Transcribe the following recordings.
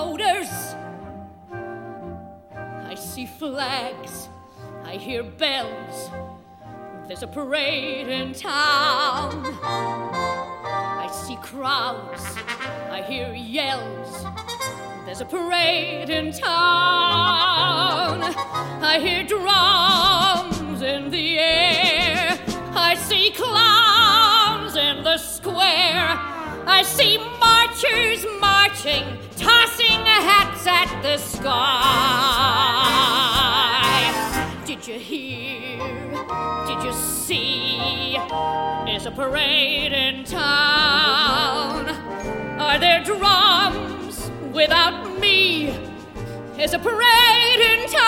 voters. I see flags, I hear bells. There's a parade in town. I see crowds, I hear yells. There's a parade in town. I hear drums in the air. I see clowns in the square. I see marchers marching the sky. Did you hear? Did you see? There's a parade in town. Are there drums without me? There's a parade in town.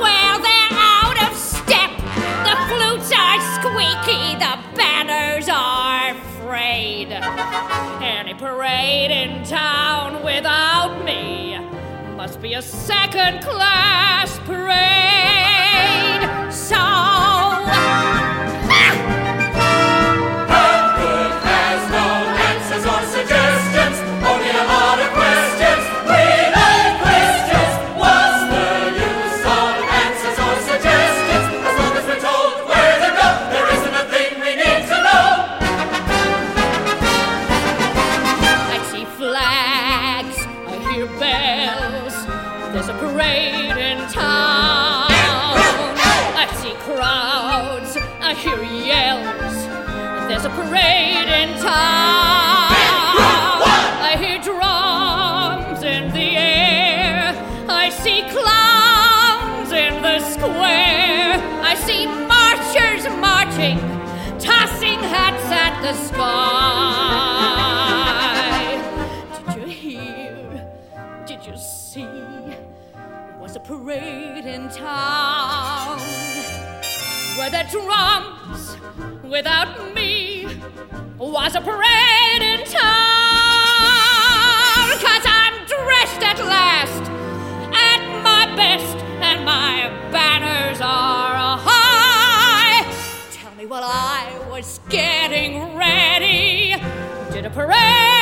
Well, they're out of step. The flutes are squeaky. The banners are frayed. Any parade in town a second class parade. There's a parade in town. I see crowds, I hear yells. There's a parade in town. I hear drums in the air. I see clowns in the square. I see marchers marching, tossing hats at the sky. You see? Was a parade in town where the drums without me was a parade in town. Cause I'm dressed at last at my best and my banners are high. Tell me while I was getting ready, did a parade